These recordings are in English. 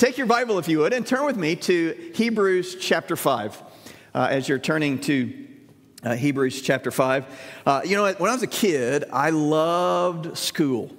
take your Bible, if you would, and turn with me to Hebrews chapter 5. Uh, as you're turning to uh, Hebrews chapter 5. Uh, you know, when I was a kid, I loved school.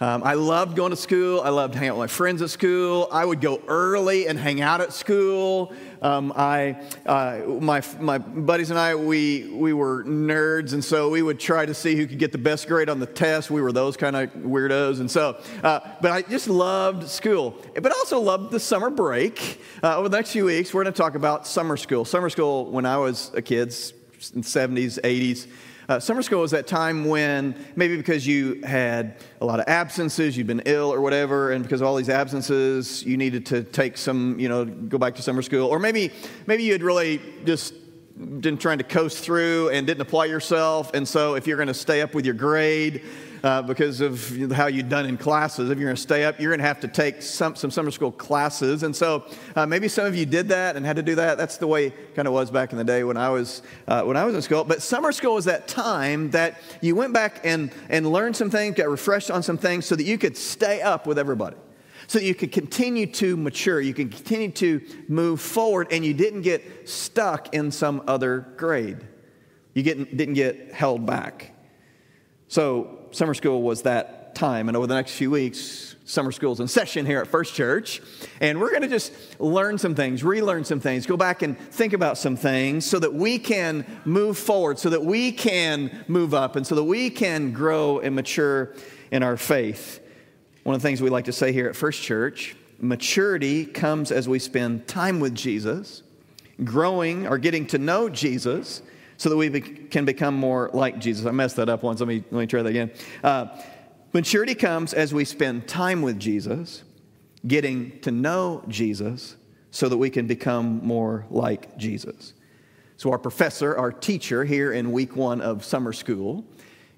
Um, I loved going to school. I loved hanging out with my friends at school. I would go early and hang out at school. Um, I, uh, my, my buddies and I, we, we were nerds, and so we would try to see who could get the best grade on the test. We were those kind of weirdos, and so, uh, but I just loved school, but I also loved the summer break. Uh, over the next few weeks, we're going to talk about summer school. Summer school, when I was a kid, in the 70s, 80s. Uh, summer school is that time when maybe because you had a lot of absences, you'd been ill or whatever, and because of all these absences, you needed to take some, you know, go back to summer school. Or maybe, maybe you had really just been trying to coast through and didn't apply yourself. And so if you're going to stay up with your grade, uh, because of how you've done in classes. If you're going to stay up, you're going to have to take some, some summer school classes. And so uh, maybe some of you did that and had to do that. That's the way kind of was back in the day when I was, uh, when I was in school. But summer school was that time that you went back and, and learned some things, got refreshed on some things so that you could stay up with everybody so that you could continue to mature, you could continue to move forward, and you didn't get stuck in some other grade. You didn't get held back. So summer school was that time. And over the next few weeks, summer school's in session here at First Church. And we're going to just learn some things, relearn some things, go back and think about some things so that we can move forward, so that we can move up, and so that we can grow and mature in our faith. One of the things we like to say here at First Church maturity comes as we spend time with Jesus, growing or getting to know Jesus so that we be, can become more like Jesus. I messed that up once. Let me, let me try that again. Uh, maturity comes as we spend time with Jesus, getting to know Jesus, so that we can become more like Jesus. So, our professor, our teacher here in week one of summer school,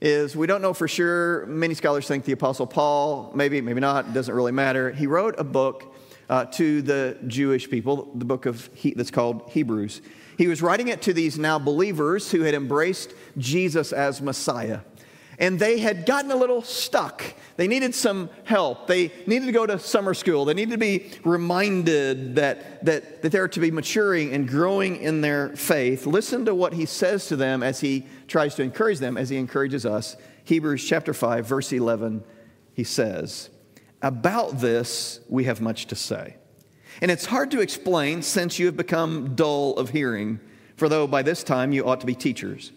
is we don't know for sure. Many scholars think the Apostle Paul, maybe, maybe not, doesn't really matter. He wrote a book uh, to the Jewish people, the book of he, that's called Hebrews. He was writing it to these now believers who had embraced Jesus as Messiah. And they had gotten a little stuck. They needed some help. They needed to go to summer school. They needed to be reminded that, that, that they're to be maturing and growing in their faith. Listen to what he says to them as he tries to encourage them, as he encourages us. Hebrews chapter 5, verse 11, he says, About this we have much to say and it's hard to explain since you have become dull of hearing, for though by this time you ought to be teachers.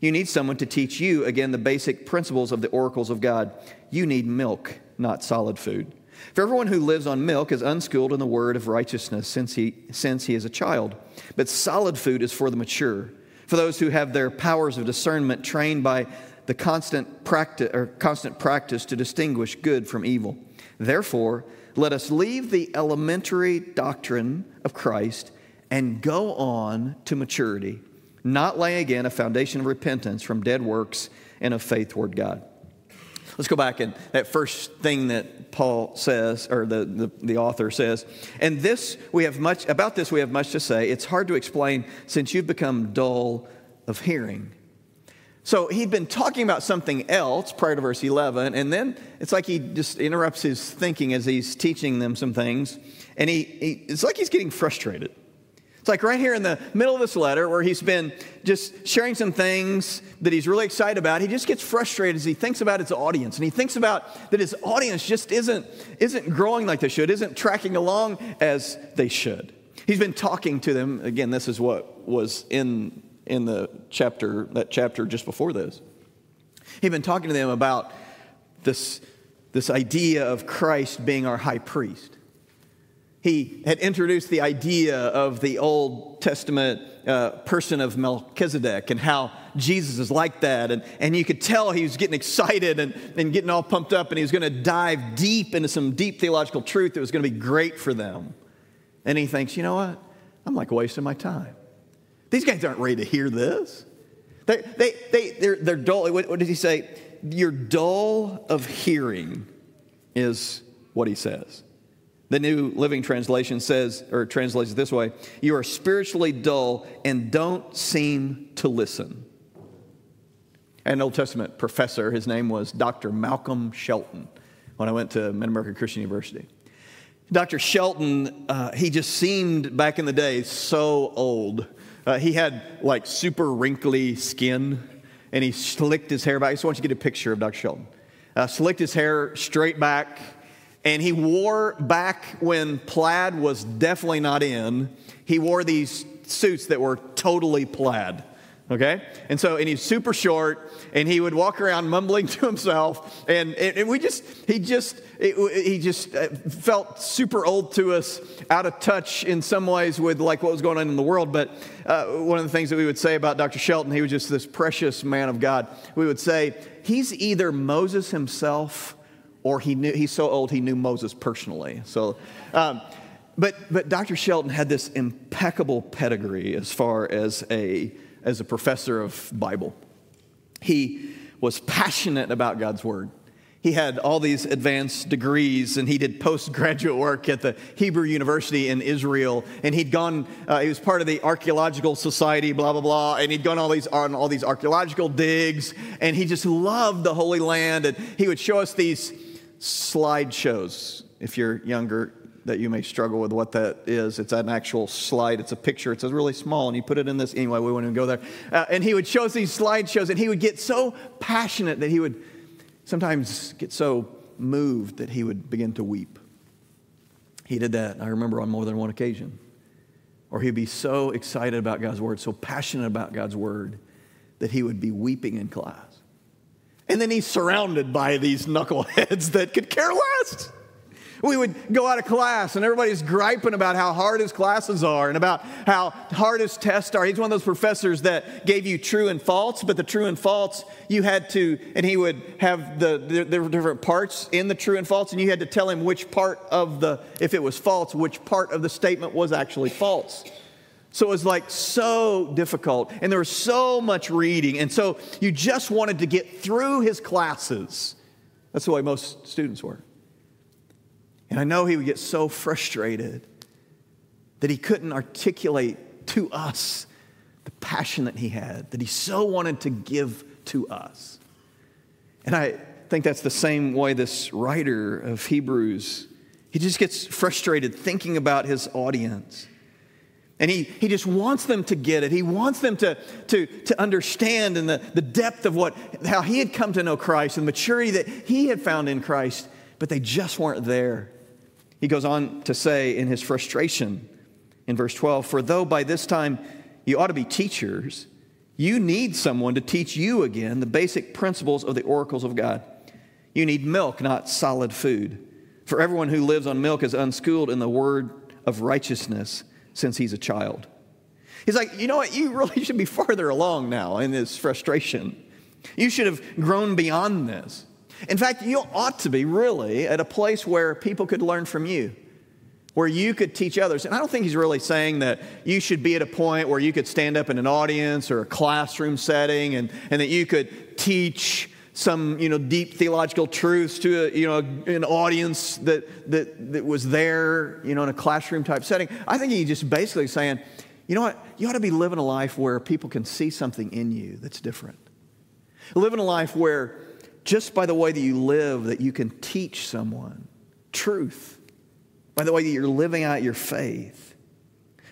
You need someone to teach you, again, the basic principles of the oracles of God. You need milk, not solid food. For everyone who lives on milk is unschooled in the word of righteousness since he, since he is a child. But solid food is for the mature, for those who have their powers of discernment trained by the constant practice, or constant practice to distinguish good from evil. Therefore, let us leave the elementary doctrine of Christ and go on to maturity, not laying again a foundation of repentance from dead works and of faith toward God. Let's go back and that first thing that Paul says, or the, the, the, author says. And this, we have much, about this we have much to say. It's hard to explain since you've become dull of hearing. So he'd been talking about something else prior to verse 11, and then it's like he just interrupts his thinking as he's teaching them some things, and he, he, it's like he's getting frustrated. It's like right here in the middle of this letter where he's been just sharing some things that he's really excited about. He just gets frustrated as he thinks about his audience, and he thinks about that his audience just isn't, isn't growing like they should, isn't tracking along as they should. He's been talking to them. Again, this is what was in in the chapter, that chapter just before this. He'd been talking to them about this, this idea of Christ being our high priest. He had introduced the idea of the Old Testament uh, person of Melchizedek and how Jesus is like that. And, and you could tell he was getting excited and, and getting all pumped up, and he was going to dive deep into some deep theological truth that was going to be great for them. And he thinks, you know what? I'm like wasting my time. These guys aren't ready to hear this. They, they, they, they're, they're dull. What, what does he say? You're dull of hearing, is what he says. The New Living Translation says, or translates it this way You are spiritually dull and don't seem to listen. An Old Testament professor, his name was Dr. Malcolm Shelton, when I went to Mid American Christian University. Dr. Shelton, uh, he just seemed back in the day so old. Uh, he had like super wrinkly skin and he slicked his hair back. I just want you to get a picture of Dr. Shelton. Uh, slicked his hair straight back and he wore back when plaid was definitely not in, he wore these suits that were totally plaid okay and so and he's super short and he would walk around mumbling to himself and, and we just he just it, he just uh, felt super old to us out of touch in some ways with like what was going on in the world but uh, one of the things that we would say about dr shelton he was just this precious man of god we would say he's either moses himself or he knew he's so old he knew moses personally so um, but, but Dr. Shelton had this impeccable pedigree as far as a as a professor of Bible. He was passionate about God's Word. He had all these advanced degrees and he did postgraduate work at the Hebrew University in Israel. And he'd gone, uh, he was part of the Archaeological Society, blah, blah, blah. And he'd gone all these, on all these archaeological digs. And he just loved the Holy Land. And he would show us these slideshows. If you're younger, that you may struggle with what that is. It's an actual slide, it's a picture, it's a really small, and you put it in this. Anyway, we wouldn't even go there. Uh, and he would show us these slideshows, and he would get so passionate that he would sometimes get so moved that he would begin to weep. He did that, I remember, on more than one occasion. Or he'd be so excited about God's word, so passionate about God's word, that he would be weeping in class. And then he's surrounded by these knuckleheads that could care less. We would go out of class and everybody's griping about how hard his classes are and about how hard his tests are. He's one of those professors that gave you true and false, but the true and false you had to, and he would have the, the, the different parts in the true and false, and you had to tell him which part of the, if it was false, which part of the statement was actually false. So it was like so difficult, and there was so much reading, and so you just wanted to get through his classes. That's the way most students were. And I know he would get so frustrated that he couldn't articulate to us the passion that he had, that he so wanted to give to us. And I think that's the same way this writer of Hebrews, he just gets frustrated thinking about his audience. And he, he just wants them to get it. He wants them to, to, to understand and the, the depth of what, how he had come to know Christ and the maturity that he had found in Christ, but they just weren't there. He goes on to say in his frustration in verse 12 For though by this time you ought to be teachers, you need someone to teach you again the basic principles of the oracles of God. You need milk, not solid food. For everyone who lives on milk is unschooled in the word of righteousness since he's a child. He's like, you know what? You really should be farther along now in this frustration. You should have grown beyond this. In fact, you ought to be really at a place where people could learn from you, where you could teach others. And I don't think he's really saying that you should be at a point where you could stand up in an audience or a classroom setting and, and that you could teach some you know deep theological truths to a, you know an audience that, that that was there you know in a classroom type setting. I think he's just basically saying you know what? You ought to be living a life where people can see something in you that's different. Living a life where just by the way that you live that you can teach someone truth, by the way that you're living out your faith.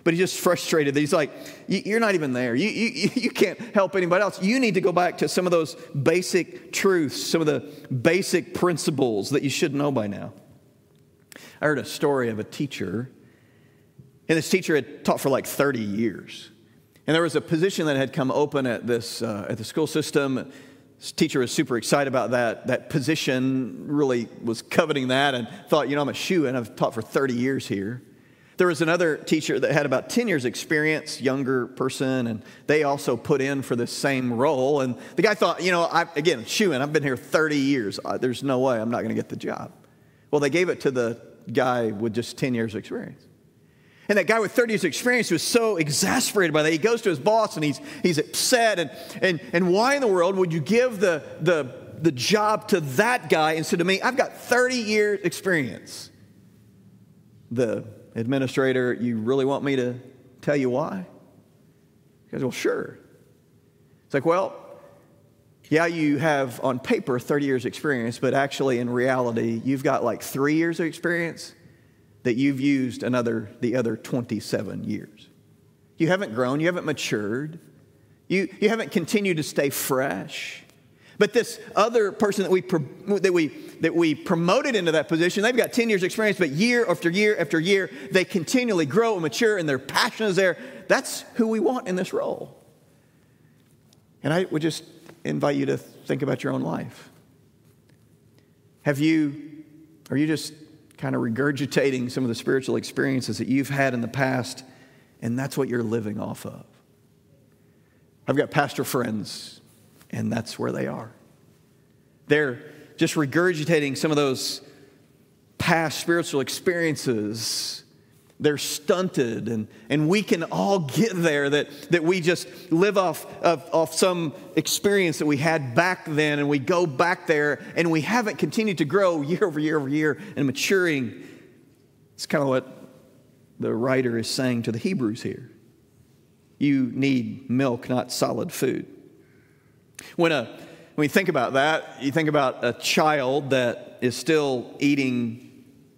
But he's just frustrated he's like, You're not even there. You, you, you can't help anybody else. You need to go back to some of those basic truths, some of the basic principles that you should know by now. I heard a story of a teacher, and this teacher had taught for like 30 years. And there was a position that had come open at, this, uh, at the school system teacher was super excited about that, that position, really was coveting that, and thought, you know, I'm a shoe and I've taught for 30 years here. There was another teacher that had about 10 years' experience, younger person, and they also put in for the same role. And the guy thought, you know, I, again, shoeing, I've been here 30 years. There's no way I'm not going to get the job. Well, they gave it to the guy with just 10 years' experience. And that guy with 30 years experience was so exasperated by that. He goes to his boss and he's, he's upset. And, and, and why in the world would you give the, the, the job to that guy instead of me? I've got 30 years experience. The administrator, you really want me to tell you why? He goes, well, sure. It's like, well, yeah, you have on paper 30 years experience, but actually in reality, you've got like three years of experience that you've used another, the other 27 years. You haven't grown, you haven't matured, you, you haven't continued to stay fresh. But this other person that we, that, we, that we promoted into that position, they've got 10 years experience, but year after year after year, they continually grow and mature and their passion is there. That's who we want in this role. And I would just invite you to think about your own life. Have you, are you just kind of regurgitating some of the spiritual experiences that you've had in the past, and that's what you're living off of? I've got pastor friends, and that's where they are. They're just regurgitating some of those past spiritual experiences they're stunted and, and we can all get there that, that we just live off of off some experience that we had back then and we go back there and we haven't continued to grow year over year over year and maturing. It's kind of what the writer is saying to the hebrews here. You need milk not solid food. When, a, when you think about that you think about a child that is still eating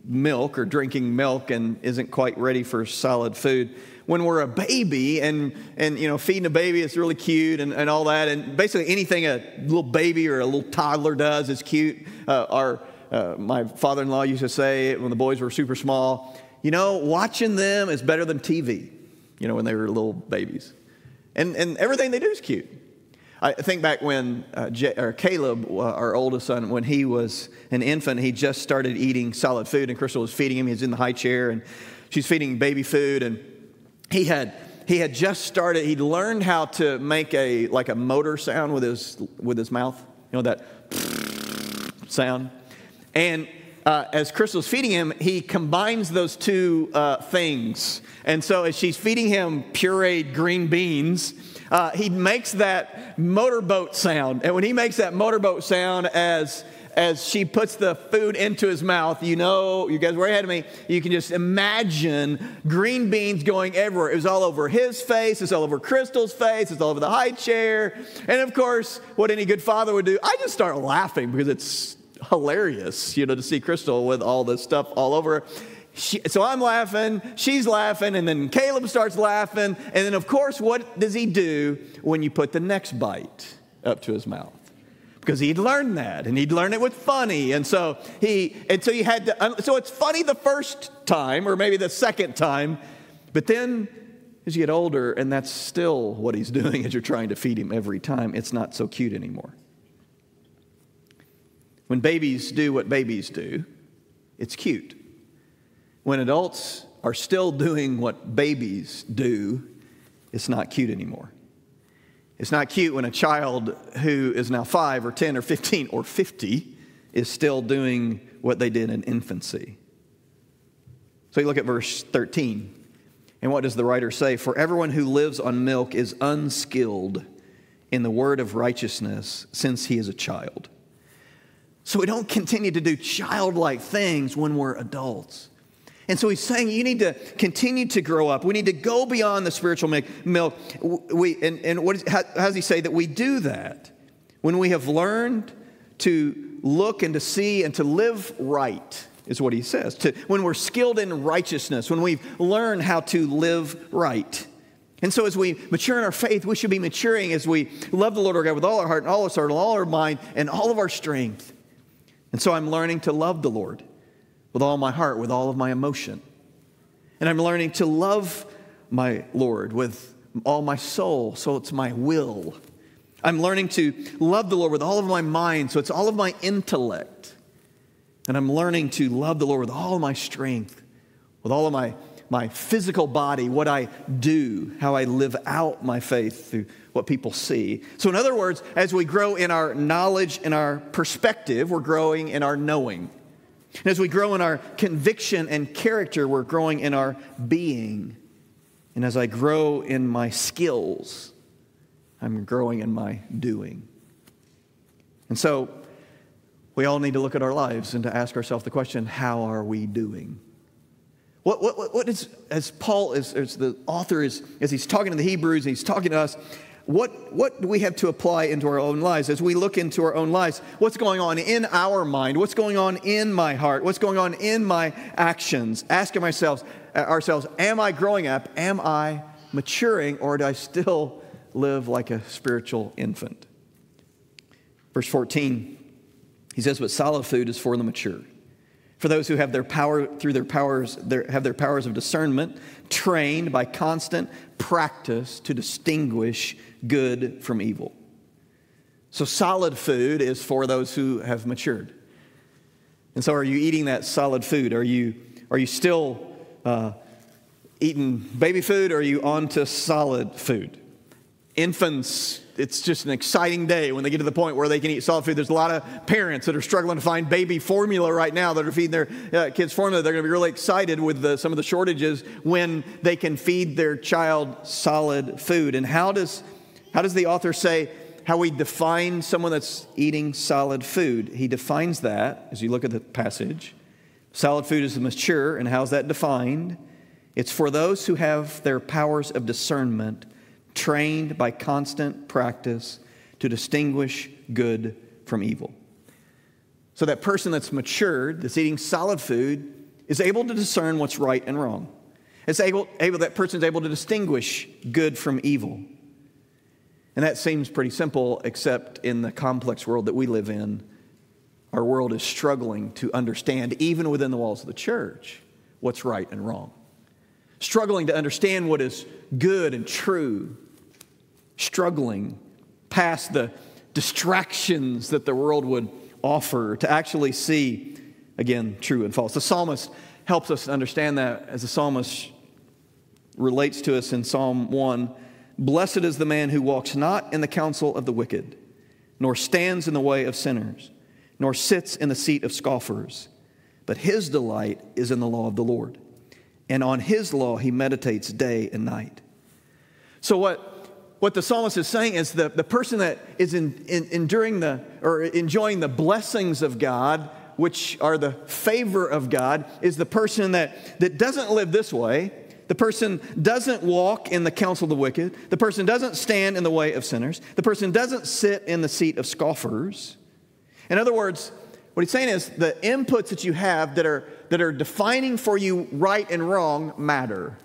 milk or drinking milk and isn't quite ready for solid food. When we're a baby and, and you know, feeding a baby is really cute and, and all that, and basically anything a little baby or a little toddler does is cute. Uh, our, uh, my father in law used to say when the boys were super small, you know, watching them is better than TV, you know, when they were little babies. And, and everything they do is cute. I think back when uh, J- or Caleb, uh, our oldest son, when he was an infant, he just started eating solid food, and Crystal was feeding him. He was in the high chair, and she's feeding baby food, and he had he had just started. He'd learned how to make a like a motor sound with his with his mouth, you know that sound, and uh, as Crystal's feeding him, he combines those two uh, things. And so as she's feeding him pureed green beans, uh, he makes that motorboat sound. And when he makes that motorboat sound as as she puts the food into his mouth, you know, you guys were ahead of me, you can just imagine green beans going everywhere. It was all over his face, it's all over Crystal's face, it's all over the high chair. And of course, what any good father would do, I just start laughing because it's hilarious, you know, to see Crystal with all this stuff all over her. She, so I'm laughing, she's laughing, and then Caleb starts laughing. And then, of course, what does he do when you put the next bite up to his mouth? Because he'd learned that, and he'd learn it with funny. And so he, and so he had to, so it's funny the first time, or maybe the second time, but then as you get older, and that's still what he's doing as you're trying to feed him every time, it's not so cute anymore. When babies do what babies do, it's cute when adults are still doing what babies do, it's not cute anymore. It's not cute when a child who is now five or 10 or 15 or 50 is still doing what they did in infancy. So you look at verse 13. And what does the writer say? For everyone who lives on milk is unskilled in the word of righteousness since he is a child. So we don't continue to do childlike things when we're adults. And so he's saying you need to continue to grow up. We need to go beyond the spiritual milk. We, and and what is, how, how does he say that we do that? When we have learned to look and to see and to live right, is what he says. To, when we're skilled in righteousness, when we've learned how to live right. And so, as we mature in our faith, we should be maturing as we love the Lord our God with all our heart and all our soul and all our mind and all of our strength. And so, I'm learning to love the Lord with all my heart, with all of my emotion. And I'm learning to love my Lord with all my soul, so it's my will. I'm learning to love the Lord with all of my mind, so it's all of my intellect. And I'm learning to love the Lord with all of my strength, with all of my, my physical body, what I do, how I live out my faith through what people see. So, in other words, as we grow in our knowledge and our perspective, we're growing in our knowing. And as we grow in our conviction and character, we're growing in our being. And as I grow in my skills, I'm growing in my doing. And so we all need to look at our lives and to ask ourselves the question how are we doing? What, what, what is, as Paul, is, as the author is, as he's talking to the Hebrews, and he's talking to us, what, what do we have to apply into our own lives? As we look into our own lives, what's going on in our mind? What's going on in my heart? What's going on in my actions? Asking ourselves, uh, ourselves am I growing up? Am I maturing? Or do I still live like a spiritual infant? Verse 14, he says, But solid food is for the mature. For those who have their power through their powers, their, have their powers of discernment trained by constant practice to distinguish good from evil. So, solid food is for those who have matured. And so, are you eating that solid food? Are you, are you still uh, eating baby food or are you on to solid food? Infants, it's just an exciting day when they get to the point where they can eat solid food. There's a lot of parents that are struggling to find baby formula right now that are feeding their uh, kids formula. They're going to be really excited with the, some of the shortages when they can feed their child solid food. And how does how does the author say how we define someone that's eating solid food? He defines that as you look at the passage. Solid food is the mature, and how's that defined? It's for those who have their powers of discernment trained by constant practice to distinguish good from evil. So, that person that's matured, that's eating solid food, is able to discern what's right and wrong. It's able, able that person's able to distinguish good from evil. And that seems pretty simple, except in the complex world that we live in, our world is struggling to understand, even within the walls of the church, what's right and wrong. Struggling to understand what is good and true. Struggling past the distractions that the world would offer to actually see, again, true and false. The psalmist helps us understand that as the psalmist relates to us in Psalm 1 Blessed is the man who walks not in the counsel of the wicked, nor stands in the way of sinners, nor sits in the seat of scoffers, but his delight is in the law of the Lord. And on his law he meditates day and night. So, what, what the psalmist is saying is the, the person that is in, in, enduring the, or enjoying the blessings of God, which are the favor of God, is the person that, that doesn't live this way the person doesn't walk in the counsel of the wicked. The person doesn't stand in the way of sinners. The person doesn't sit in the seat of scoffers. In other words, what he's saying is the inputs that you have that are, that are defining for you right and wrong matter.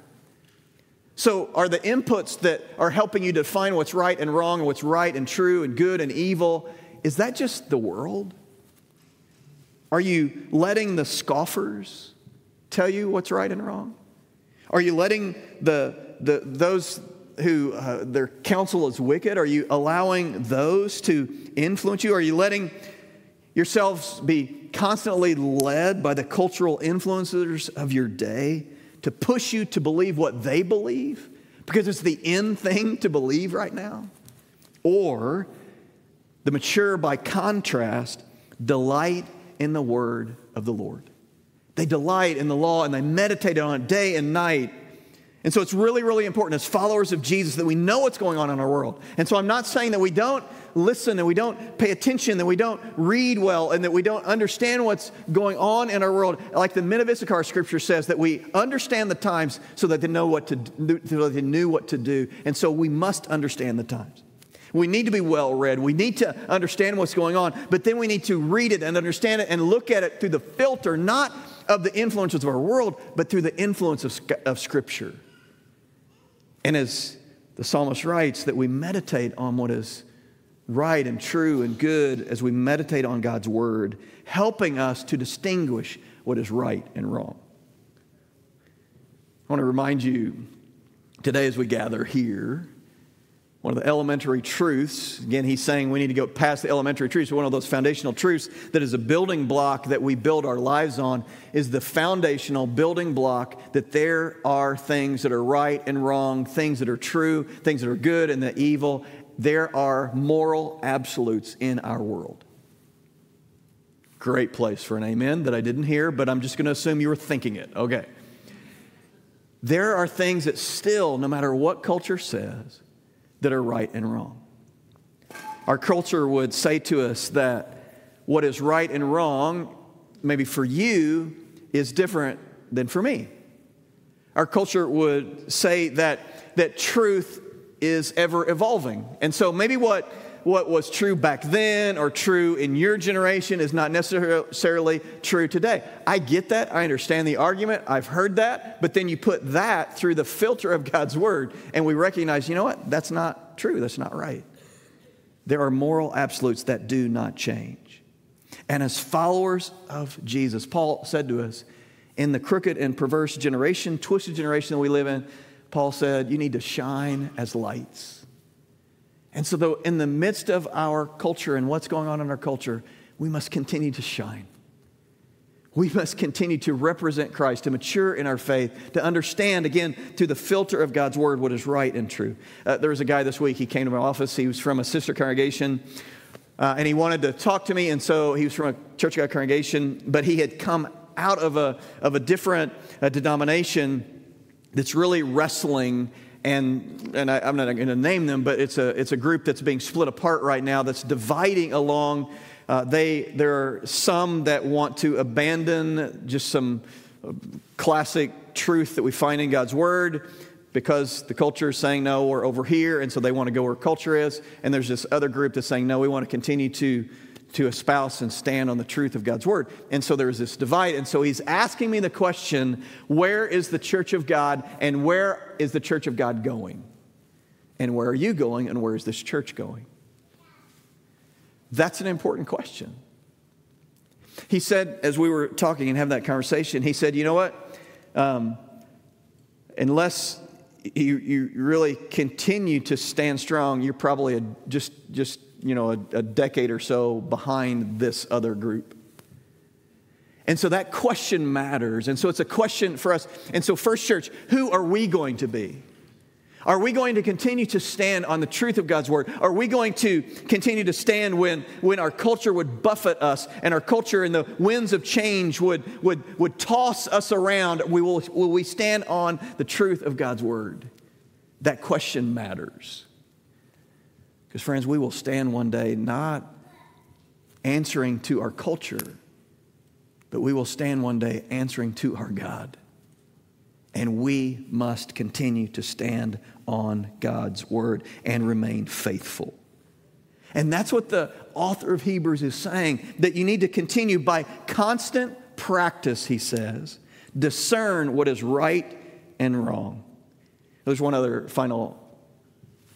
So, are the inputs that are helping you define what's right and wrong and what's right and true and good and evil, is that just the world? Are you letting the scoffers tell you what's right and wrong? Are you letting the, the, those who uh, their counsel is wicked? Are you allowing those to influence you? Are you letting yourselves be constantly led by the cultural influencers of your day to push you to believe what they believe because it's the end thing to believe right now? Or the mature, by contrast, delight in the word of the Lord. They delight in the law and they meditate on it day and night. And so it's really, really important as followers of Jesus that we know what's going on in our world. And so I'm not saying that we don't listen and we don't pay attention, that we don't read well, and that we don't understand what's going on in our world. Like the men of Issachar scripture says, that we understand the times so that they know what to do, so they knew what to do. And so we must understand the times. We need to be well read. We need to understand what's going on, but then we need to read it and understand it and look at it through the filter, not of the influences of our world, but through the influence of, of Scripture. And as the psalmist writes, that we meditate on what is right and true and good as we meditate on God's word, helping us to distinguish what is right and wrong. I want to remind you today as we gather here one of the elementary truths, again, he's saying we need to go past the elementary truths. One of those foundational truths that is a building block that we build our lives on is the foundational building block that there are things that are right and wrong, things that are true, things that are good and the evil. There are moral absolutes in our world. Great place for an amen that I didn't hear, but I'm just going to assume you were thinking it. Okay. There are things that still, no matter what culture says, that are right and wrong. Our culture would say to us that what is right and wrong, maybe for you, is different than for me. Our culture would say that, that truth is ever evolving. And so maybe what what was true back then or true in your generation is not necessarily true today. I get that. I understand the argument. I've heard that. But then you put that through the filter of God's word, and we recognize, you know what? That's not true. That's not right. There are moral absolutes that do not change. And as followers of Jesus, Paul said to us, in the crooked and perverse generation, twisted generation that we live in, Paul said, you need to shine as lights and so, though, in the midst of our culture and what's going on in our culture, we must continue to shine. We must continue to represent Christ, to mature in our faith, to understand, again, through the filter of God's word, what is right and true. Uh, there was a guy this week, he came to my office. He was from a sister congregation, uh, and he wanted to talk to me. And so he was from a Church of God congregation, but he had come out of a, of a different uh, denomination that's really wrestling and, and I, am not going to name them, but it's a, it's a group that's being split apart right now that's dividing along. Uh, they, there are some that want to abandon just some uh, classic truth that we find in God's Word because the culture is saying no, we're over here, and so they want to go where culture is. And there's this other group that's saying no, we want to continue to to espouse and stand on the truth of God's word. And so there's this divide. And so he's asking me the question where is the church of God and where is the church of God going? And where are you going and where is this church going? That's an important question. He said, as we were talking and having that conversation, he said, you know what? Um, unless you, you really continue to stand strong, you're probably a, just, just you know, a, a decade or so behind this other group. And so that question matters. And so it's a question for us. And so, First Church, who are we going to be? Are we going to continue to stand on the truth of God's word? Are we going to continue to stand when, when our culture would buffet us and our culture and the winds of change would, would, would toss us around? We will, will we stand on the truth of God's word? That question matters. Because, friends, we will stand one day not answering to our culture, but we will stand one day answering to our God. And we must continue to stand on God's word and remain faithful. And that's what the author of Hebrews is saying that you need to continue by constant practice, he says, discern what is right and wrong. There's one other final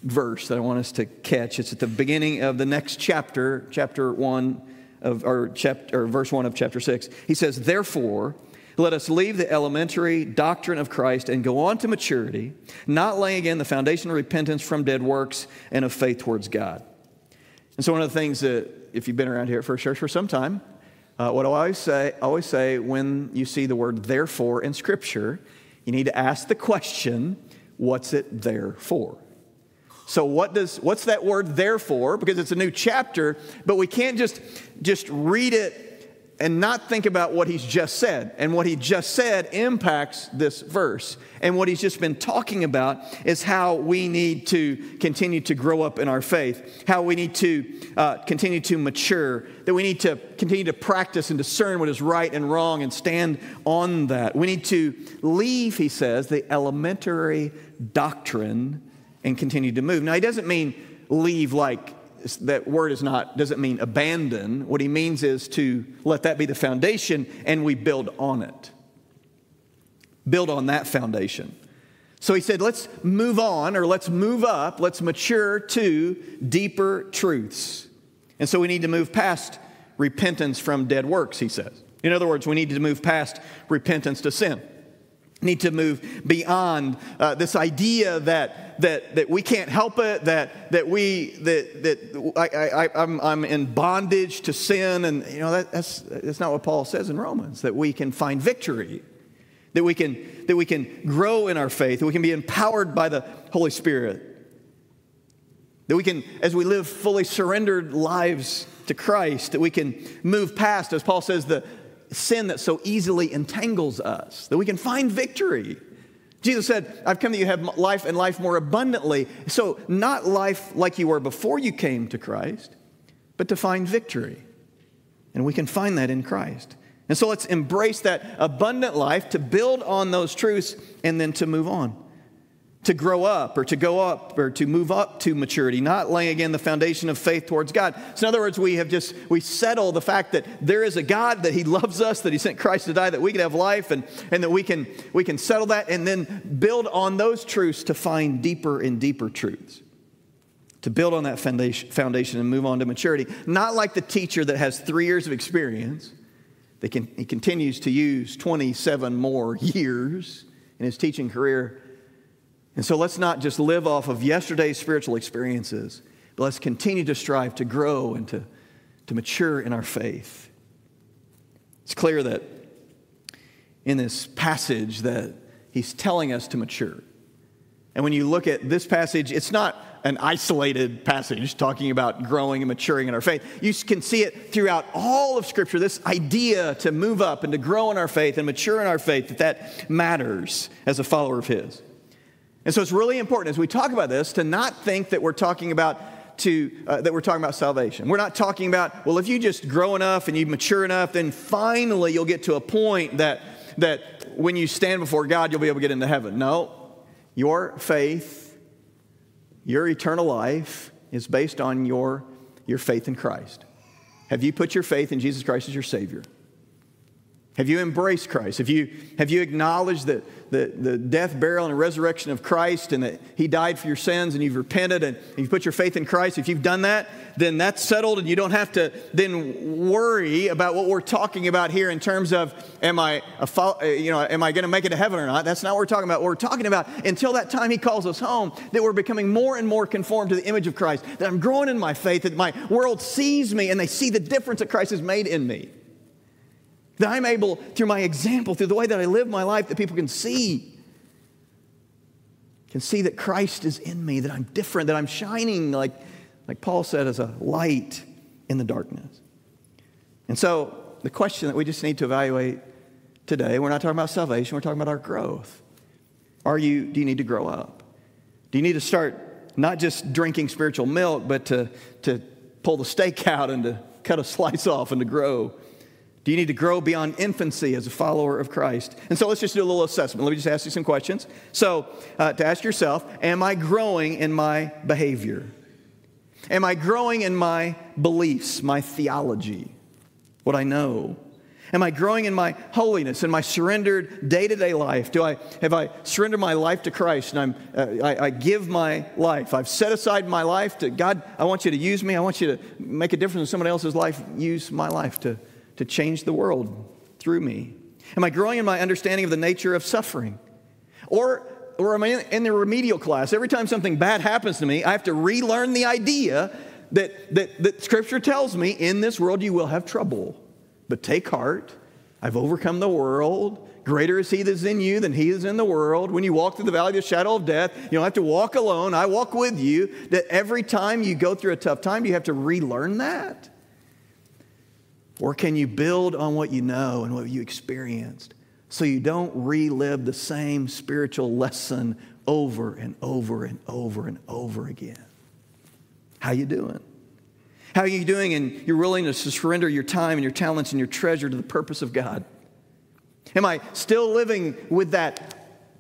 verse that I want us to catch. It's at the beginning of the next chapter, chapter 1 of or chapter or verse 1 of chapter 6. He says, "Therefore, let us leave the elementary doctrine of Christ and go on to maturity, not laying again the foundation of repentance from dead works and of faith towards God." And so one of the things that if you've been around here at First Church for some time, uh, what I always say, always say when you see the word therefore in Scripture, you need to ask the question, what's it there for? So what does what's that word there for? Because it's a new chapter, but we can't just just read it and not think about what he's just said. And what he just said impacts this verse. And what he's just been talking about is how we need to continue to grow up in our faith, how we need to uh, continue to mature, that we need to continue to practice and discern what is right and wrong and stand on that. We need to leave, he says, the elementary doctrine and continue to move. Now, he doesn't mean leave like that word is not doesn't mean abandon. What he means is to let that be the foundation and we build on it. Build on that foundation. So he said let's move on or let's move up let's mature to deeper truths. And so we need to move past repentance from dead works he says. In other words we need to move past repentance to sin need to move beyond uh, this idea that, that, that we can't help it, that, that we, that, that I, I, I'm, I'm in bondage to sin. And, you know, that, that's, that's not what Paul says in Romans, that we can find victory, that we can, that we can grow in our faith, that we can be empowered by the Holy Spirit, that we can, as we live fully surrendered lives to Christ, that we can move past, as Paul says, the, sin that so easily entangles us, that we can find victory. Jesus said, I've come that you have life and life more abundantly. So, not life like you were before you came to Christ, but to find victory. And we can find that in Christ. And so, let's embrace that abundant life to build on those truths and then to move on. To grow up or to go up or to move up to maturity, not laying again the foundation of faith towards God. So in other words, we have just, we settle the fact that there is a God, that He loves us, that He sent Christ to die, that we can have life and, and that we can, we can settle that and then build on those truths to find deeper and deeper truths. To build on that foundation, and move on to maturity. Not like the teacher that has three years of experience, that can, he continues to use 27 more years in his teaching career and so let's not just live off of yesterday's spiritual experiences, but let's continue to strive to grow and to, to mature in our faith. It's clear that in this passage that he's telling us to mature. And when you look at this passage, it's not an isolated passage talking about growing and maturing in our faith. You can see it throughout all of Scripture this idea to move up and to grow in our faith and mature in our faith, that that matters as a follower of His. And so it's really important as we talk about this to not think that we're talking about to uh, that we're talking about salvation. We're not talking about well if you just grow enough and you mature enough then finally you'll get to a point that that when you stand before God you'll be able to get into heaven. No. Your faith your eternal life is based on your your faith in Christ. Have you put your faith in Jesus Christ as your savior? Have you embraced Christ? Have you, have you acknowledged the, the, the death, burial, and resurrection of Christ and that He died for your sins and you've repented and you've put your faith in Christ? If you've done that, then that's settled and you don't have to then worry about what we're talking about here in terms of am I, a, uh, you know, am I going to make it to heaven or not? That's not what we're talking about. What we're talking about until that time He calls us home, that we're becoming more and more conformed to the image of Christ, that I'm growing in my faith, that my world sees me and they see the difference that Christ has made in me. That I'm able, through my example, through the way that I live my life, that people can see. Can see that Christ is in me, that I'm different, that I'm shining, like, like Paul said, as a light in the darkness. And so, the question that we just need to evaluate today, we're not talking about salvation, we're talking about our growth. Are you, do you need to grow up? Do you need to start not just drinking spiritual milk, but to, to pull the steak out and to cut a slice off and to grow? Do you need to grow beyond infancy as a follower of Christ? And so let's just do a little assessment. Let me just ask you some questions. So, uh, to ask yourself, am I growing in my behavior? Am I growing in my beliefs, my theology, what I know? Am I growing in my holiness, in my surrendered day to day life? Do I, have I surrendered my life to Christ and I'm, uh, I, I give my life? I've set aside my life to God, I want you to use me. I want you to make a difference in someone else's life. Use my life to to change the world through me? Am I growing in my understanding of the nature of suffering? Or, or am I in the remedial class? Every time something bad happens to me, I have to relearn the idea that, that, that Scripture tells me in this world you will have trouble. But take heart, I've overcome the world. Greater is He that is in you than He is in the world. When you walk through the valley of the shadow of death, you don't have to walk alone. I walk with you. That every time you go through a tough time, you have to relearn that. Or can you build on what you know and what you experienced so you don't relive the same spiritual lesson over and over and over and over again? How you doing? How are you doing in your willingness to surrender your time and your talents and your treasure to the purpose of God? Am I still living with that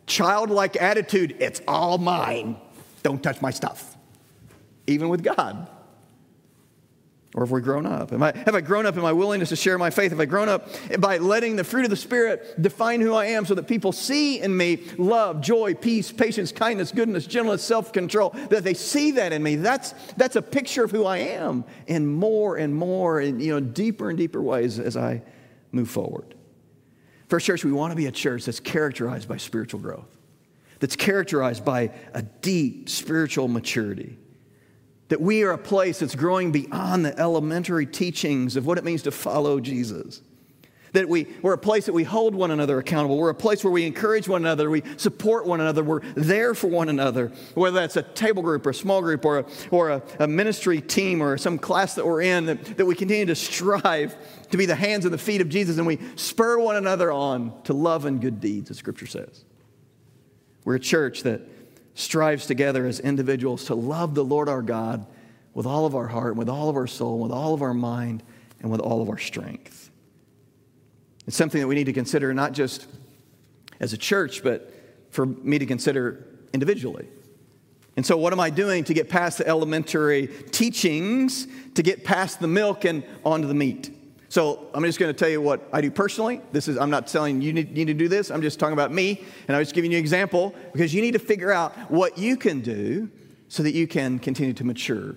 childlike attitude, it's all mine, don't touch my stuff, even with God? Or have we grown up? I, have I grown up in my willingness to share my faith? Have I grown up by letting the fruit of the Spirit define who I am so that people see in me love, joy, peace, patience, kindness, goodness, gentleness, self control, that they see that in me? That's, that's a picture of who I am in more and more and you know, deeper and deeper ways as I move forward. First Church, we want to be a church that's characterized by spiritual growth, that's characterized by a deep spiritual maturity. That we are a place that's growing beyond the elementary teachings of what it means to follow Jesus. That we, we're a place that we hold one another accountable. We're a place where we encourage one another, we support one another, we're there for one another. Whether that's a table group or a small group or a, or a, a ministry team or some class that we're in, that, that we continue to strive to be the hands and the feet of Jesus and we spur one another on to love and good deeds, as Scripture says. We're a church that strives together as individuals to love the Lord our God with all of our heart, with all of our soul, with all of our mind, and with all of our strength. It's something that we need to consider not just as a church, but for me to consider individually. And so, what am I doing to get past the elementary teachings to get past the milk and onto the meat? So, I'm just going to tell you what I do personally. This is, I'm not telling you need, need to do this. I'm just talking about me. And I'm just giving you an example because you need to figure out what you can do so that you can continue to mature.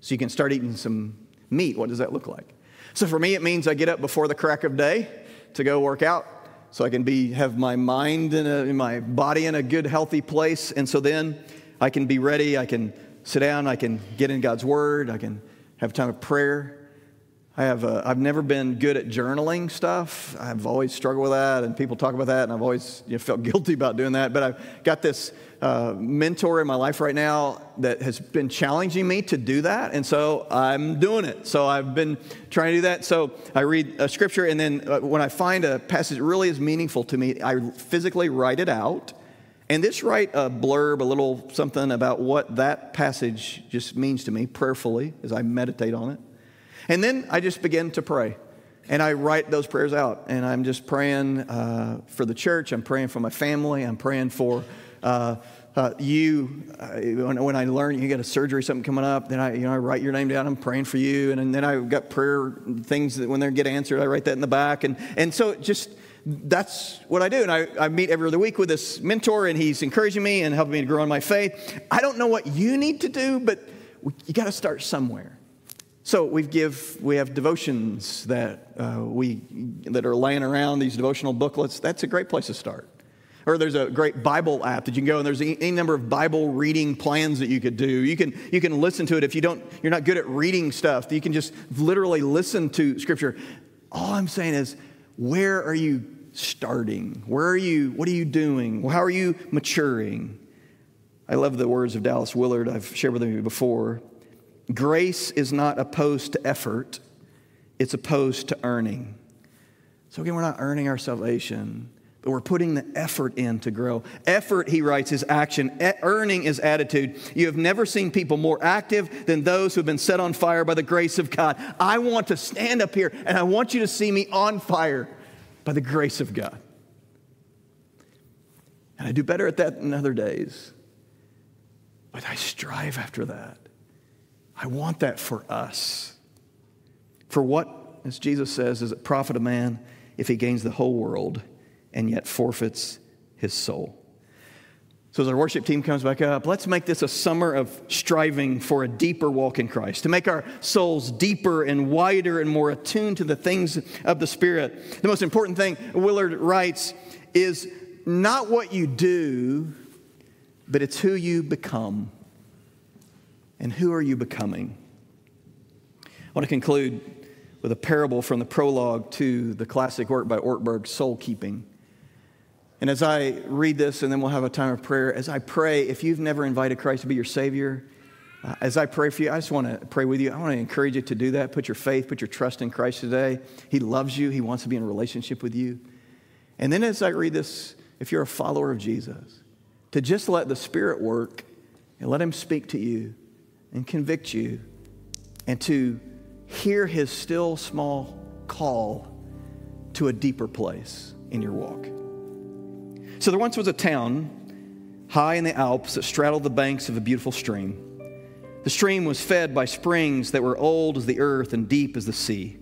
So, you can start eating some meat. What does that look like? So, for me, it means I get up before the crack of day to go work out so I can be, have my mind and my body in a good, healthy place. And so then, I can be ready. I can sit down. I can get in God's Word. I can have time of prayer. I have a, I've never been good at journaling stuff. I've always struggled with that, and people talk about that, and I've always you know, felt guilty about doing that. But I've got this uh, mentor in my life right now that has been challenging me to do that, and so I'm doing it. So I've been trying to do that. So I read a scripture, and then uh, when I find a passage that really is meaningful to me, I physically write it out and this write a blurb, a little something about what that passage just means to me prayerfully as I meditate on it. And then I just begin to pray. And I write those prayers out. And I'm just praying uh, for the church. I'm praying for my family. I'm praying for uh, uh, you. Uh, when, when, I learn you got a surgery, something coming up, then I, you know, I write your name down. I'm praying for you. And, and then I've got prayer things that when they get answered, I write that in the back. And, and so just that's what I do. And I, I meet every other week with this mentor, and he's encouraging me and helping me to grow in my faith. I don't know what you need to do, but you got to start somewhere. So we give we have devotions that uh, we that are laying around these devotional booklets. That's a great place to start. Or there's a great Bible app that you can go and there's any number of Bible reading plans that you could do. You can you can listen to it if you don't you're not good at reading stuff. You can just literally listen to Scripture. All I'm saying is where are you starting? Where are you? What are you doing? How are you maturing? I love the words of Dallas Willard I've shared with you before. Grace is not opposed to effort, it's opposed to earning. So, again, we're not earning our salvation, but we're putting the effort in to grow. Effort, he writes, is action. E- earning is attitude. You have never seen people more active than those who have been set on fire by the grace of God. I want to stand up here and I want you to see me on fire by the grace of God. And I do better at that than other days, but I strive after that. I want that for us. For what, as Jesus says, does it profit a man if he gains the whole world and yet forfeits his soul? So, as our worship team comes back up, let's make this a summer of striving for a deeper walk in Christ, to make our souls deeper and wider and more attuned to the things of the Spirit. The most important thing, Willard writes, is not what you do, but it's who you become. And who are you becoming? I want to conclude with a parable from the prologue to the classic work by Ortberg, Soul Keeping. And as I read this, and then we'll have a time of prayer, as I pray, if you've never invited Christ to be your Savior, uh, as I pray for you, I just want to pray with you. I want to encourage you to do that. Put your faith, put your trust in Christ today. He loves you, He wants to be in relationship with you. And then as I read this, if you're a follower of Jesus, to just let the Spirit work and let Him speak to you and convict you and to hear His still small call to a deeper place in your walk. So there once was a town high in the Alps that straddled the banks of a beautiful stream. The stream was fed by springs that were old as the earth and deep as the sea.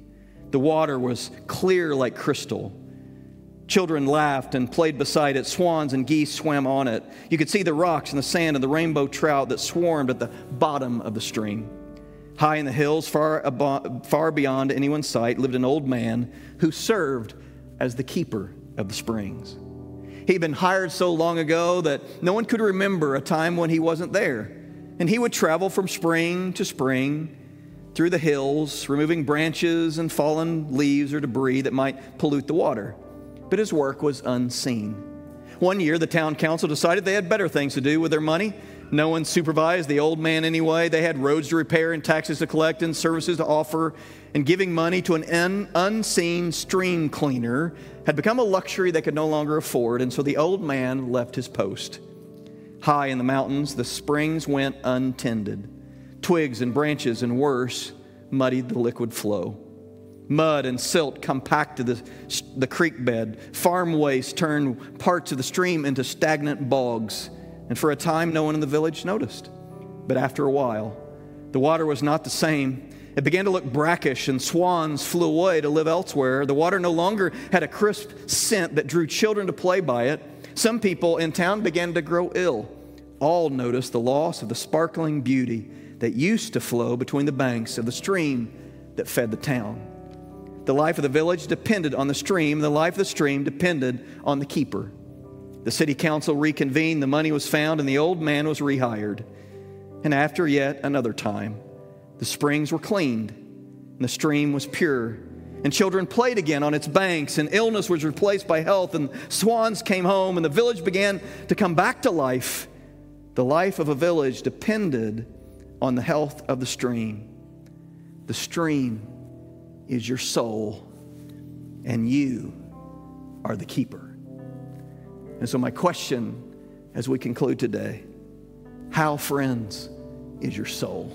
The water was clear like crystal. Children laughed and played beside it. Swans and geese swam on it. You could see the rocks and the sand and the rainbow trout that swarmed at the bottom of the stream. High in the hills, far, abo- far beyond anyone's sight, lived an old man who served as the keeper of the springs. He'd been hired so long ago that no one could remember a time when he wasn't there. And he would travel from spring to spring through the hills, removing branches and fallen leaves or debris that might pollute the water. But his work was unseen. One year, the town council decided they had better things to do with their money. No one supervised the old man anyway. They had roads to repair and taxes to collect and services to offer and giving money to an un- unseen stream cleaner had become a luxury they could no longer afford, and so the old man left his post. High in the mountains, the springs went untended. Twigs and branches, and worse, muddied the liquid flow. Mud and silt compacted the, the creek bed. Farm waste turned parts of the stream into stagnant bogs. and for a time no one in the village noticed. But after a while, the water was not the same. It began to look brackish, and swans flew away to live elsewhere. The water no longer had a crisp scent that drew children to play by it. Some people in town began to grow ill. All noticed the loss of the sparkling beauty that used to flow between the banks of the stream that fed the town. The life of the village depended on the stream, the life of the stream depended on the keeper. The city council reconvened, the money was found, and the old man was rehired. And after yet another time, the springs were cleaned, and the stream was pure, and children played again on its banks, and illness was replaced by health, and swans came home, and the village began to come back to life. The life of a village depended on the health of the stream. The stream is your soul, and you are the keeper. And so, my question as we conclude today how, friends, is your soul?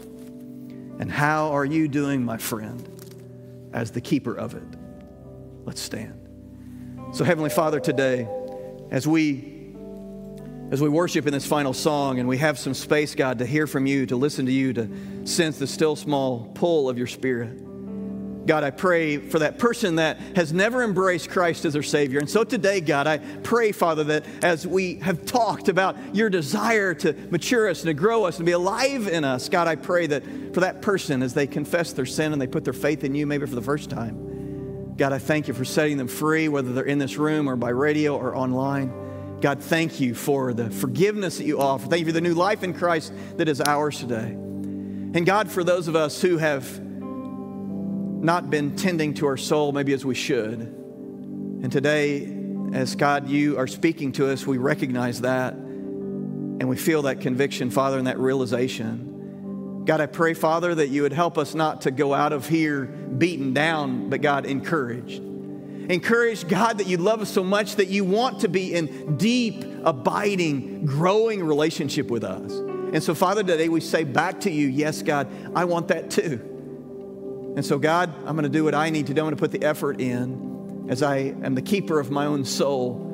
And how are you doing, my friend, as the keeper of it? Let's stand. So, Heavenly Father, today, as we as we worship in this final song and we have some space, God, to hear from you, to listen to you, to sense the still small pull of your spirit. God, I pray for that person that has never embraced Christ as their Savior. And so today, God, I pray, Father, that as we have talked about your desire to mature us and to grow us and be alive in us, God, I pray that for that person, as they confess their sin and they put their faith in you, maybe for the first time, God, I thank you for setting them free, whether they're in this room or by radio or online. God, thank you for the forgiveness that you offer. Thank you for the new life in Christ that is ours today. And God, for those of us who have not been tending to our soul maybe as we should. And today, as God, you are speaking to us, we recognize that and we feel that conviction, Father, and that realization. God, I pray, Father, that you would help us not to go out of here beaten down, but God, encouraged. Encouraged, God, that you love us so much that you want to be in deep, abiding, growing relationship with us. And so, Father, today we say back to you, yes, God, I want that too. And so, God, I'm going to do what I need to do. I'm going to put the effort in as I am the keeper of my own soul.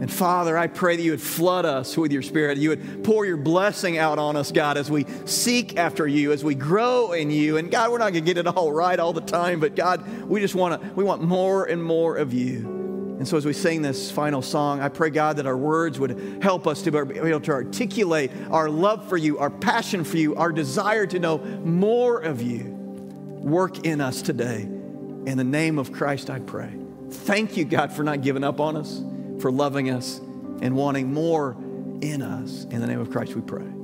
And Father, I pray that you would flood us with your spirit. You would pour your blessing out on us, God, as we seek after you, as we grow in you. And God, we're not going to get it all right all the time, but God, we just want to, we want more and more of you. And so as we sing this final song, I pray, God, that our words would help us to be able to articulate our love for you, our passion for you, our desire to know more of you. Work in us today. In the name of Christ, I pray. Thank you, God, for not giving up on us, for loving us, and wanting more in us. In the name of Christ, we pray.